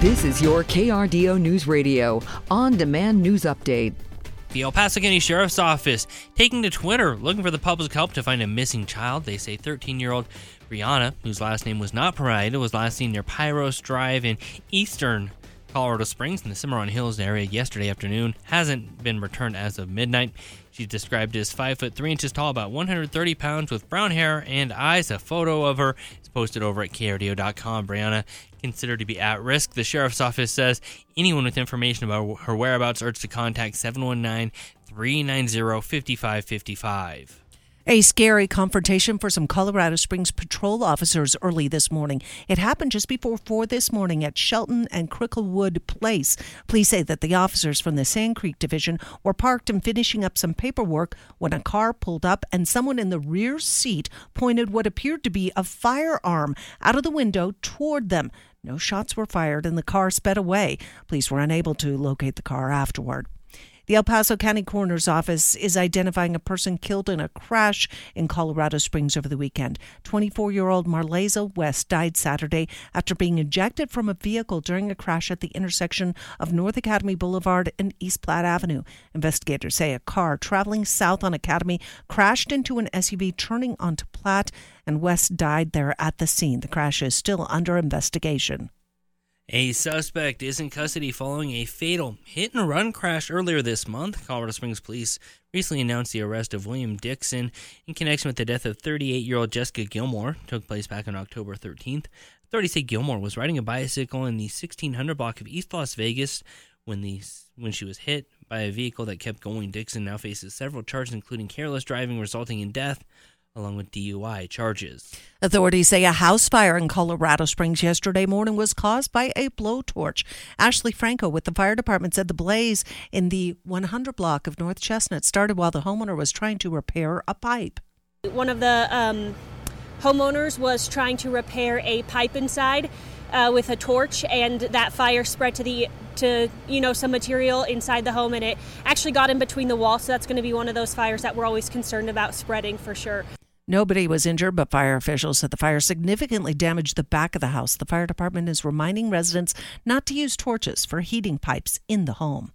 This is your KRDO News Radio on demand news update. The El Paso County Sheriff's Office taking to Twitter looking for the public help to find a missing child. They say 13 year old Brianna, whose last name was not provided, was last seen near Pyros Drive in eastern Colorado Springs in the Cimarron Hills area yesterday afternoon. Hasn't been returned as of midnight. She's described as 5 foot 3 inches tall, about 130 pounds, with brown hair and eyes. A photo of her is posted over at krdo.com. Brianna considered to be at risk. The sheriff's office says anyone with information about her whereabouts urged to contact 719 390 5555. A scary confrontation for some Colorado Springs patrol officers early this morning. It happened just before 4 this morning at Shelton and Cricklewood Place. Police say that the officers from the Sand Creek Division were parked and finishing up some paperwork when a car pulled up and someone in the rear seat pointed what appeared to be a firearm out of the window toward them. No shots were fired and the car sped away. Police were unable to locate the car afterward. The El Paso County Coroner's Office is identifying a person killed in a crash in Colorado Springs over the weekend. 24 year old Marleza West died Saturday after being ejected from a vehicle during a crash at the intersection of North Academy Boulevard and East Platte Avenue. Investigators say a car traveling south on Academy crashed into an SUV turning onto Platte, and West died there at the scene. The crash is still under investigation. A suspect is in custody following a fatal hit and run crash earlier this month. Colorado Springs police recently announced the arrest of William Dixon in connection with the death of 38 year old Jessica Gilmore. It took place back on October 13th. Authorities say Gilmore was riding a bicycle in the 1600 block of East Las Vegas when the when she was hit by a vehicle that kept going. Dixon now faces several charges, including careless driving resulting in death, along with DUI charges. Authorities say a house fire in Colorado Springs yesterday morning was caused by a blowtorch. Ashley Franco with the fire department said the blaze in the 100 block of North Chestnut started while the homeowner was trying to repair a pipe. One of the um, homeowners was trying to repair a pipe inside. Uh, with a torch, and that fire spread to the to you know some material inside the home, and it actually got in between the walls. So that's going to be one of those fires that we're always concerned about spreading for sure. Nobody was injured, but fire officials said the fire significantly damaged the back of the house. The fire department is reminding residents not to use torches for heating pipes in the home.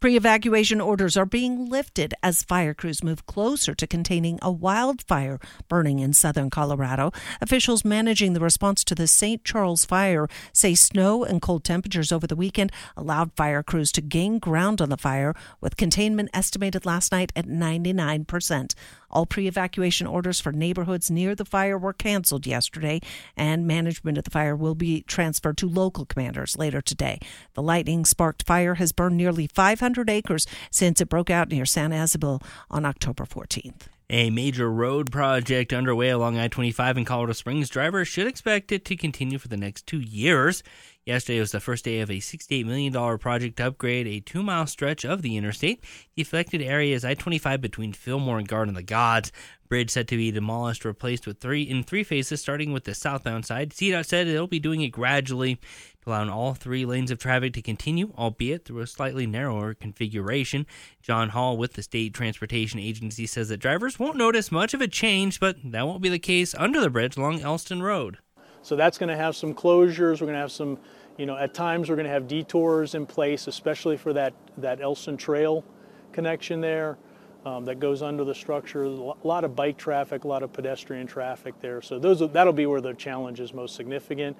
Pre evacuation orders are being lifted as fire crews move closer to containing a wildfire burning in southern Colorado. Officials managing the response to the St. Charles fire say snow and cold temperatures over the weekend allowed fire crews to gain ground on the fire, with containment estimated last night at 99%. All pre evacuation orders for neighborhoods near the fire were canceled yesterday, and management of the fire will be transferred to local commanders later today. The lightning sparked fire has burned nearly 500 acres since it broke out near San Isabel on October 14th. A major road project underway along I 25 in Colorado Springs. Drivers should expect it to continue for the next two years. Yesterday was the first day of a $68 million project to upgrade a two mile stretch of the interstate. The affected area is I 25 between Fillmore and Garden of the Gods. Bridge set to be demolished, replaced with three in three phases, starting with the southbound side. CDOT said it'll be doing it gradually, allowing all three lanes of traffic to continue, albeit through a slightly narrower configuration. John Hall with the State Transportation Agency says that drivers won't notice much of a change, but that won't be the case under the bridge along Elston Road. So that's going to have some closures. We're going to have some, you know, at times we're going to have detours in place, especially for that, that Elson Trail connection there um, that goes under the structure. A lot of bike traffic, a lot of pedestrian traffic there. So those that'll be where the challenge is most significant.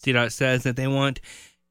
CDOT says that they want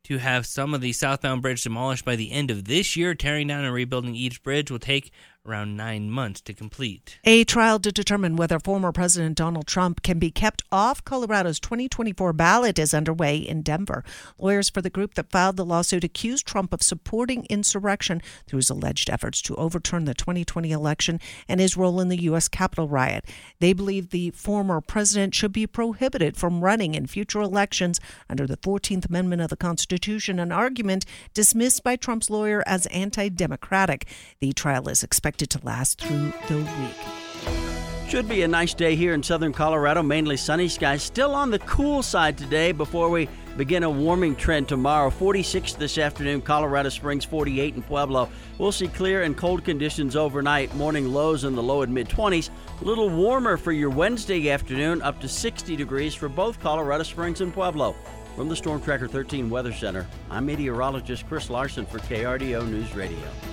to have some of the southbound bridge demolished by the end of this year. Tearing down and rebuilding each bridge will take around nine months to complete. A trial to determine whether former President Donald Trump can be kept off Colorado's 2024 ballot is underway in Denver. Lawyers for the group that filed the lawsuit accused Trump of supporting insurrection through his alleged efforts to overturn the 2020 election and his role in the U.S. Capitol riot. They believe the former president should be prohibited from running in future elections under the 14th Amendment of the Constitution, an argument dismissed by Trump's lawyer as anti democratic. The trial is expected expected to last through the week. Should be a nice day here in southern Colorado, mainly sunny skies. Still on the cool side today before we begin a warming trend tomorrow. 46 this afternoon, Colorado Springs 48 in Pueblo. We'll see clear and cold conditions overnight. Morning lows in the low and mid 20s. A little warmer for your Wednesday afternoon, up to 60 degrees for both Colorado Springs and Pueblo. From the Storm Tracker 13 Weather Center, I'm meteorologist Chris Larson for KRDO News Radio.